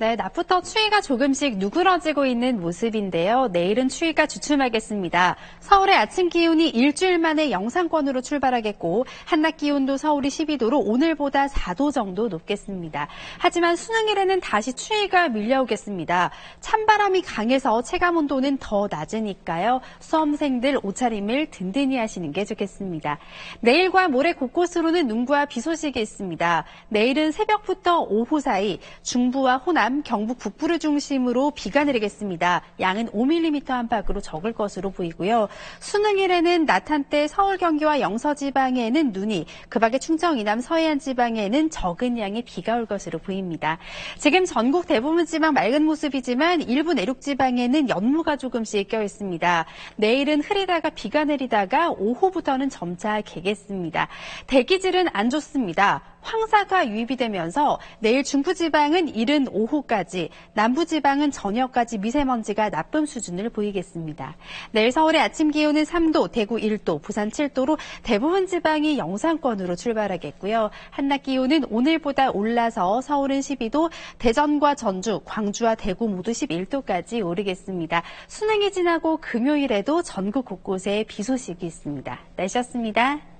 네, 낮부터 추위가 조금씩 누그러지고 있는 모습인데요. 내일은 추위가 주춤하겠습니다. 서울의 아침 기온이 일주일 만에 영상권으로 출발하겠고 한낮 기온도 서울이 12도로 오늘보다 4도 정도 높겠습니다. 하지만 수능일에는 다시 추위가 밀려오겠습니다. 찬바람이 강해서 체감 온도는 더 낮으니까요. 수험생들 옷차림을 든든히 하시는 게 좋겠습니다. 내일과 모레 곳곳으로는 눈과 비 소식이 있습니다. 내일은 새벽부터 오후 사이 중부와 호남 호 남, 경북 북부를 중심으로 비가 내리겠습니다. 양은 5mm 안팎으로 적을 것으로 보이고요. 수능일에는 낮 한때 서울, 경기와 영서 지방에는 눈이, 그 밖에 충청, 이남, 서해안 지방에는 적은 양의 비가 올 것으로 보입니다. 지금 전국 대부분 지방 맑은 모습이지만 일부 내륙 지방에는 연무가 조금씩 껴 있습니다. 내일은 흐리다가 비가 내리다가 오후부터는 점차 개겠습니다. 대기질은 안 좋습니다. 황사가 유입이 되면서 내일 중부지방은 이른 오후까지, 남부지방은 저녁까지 미세먼지가 나쁨 수준을 보이겠습니다. 내일 서울의 아침 기온은 3도, 대구 1도, 부산 7도로 대부분 지방이 영상권으로 출발하겠고요. 한낮 기온은 오늘보다 올라서 서울은 12도, 대전과 전주, 광주와 대구 모두 11도까지 오르겠습니다. 수능이 지나고 금요일에도 전국 곳곳에 비 소식이 있습니다. 날씨였습니다.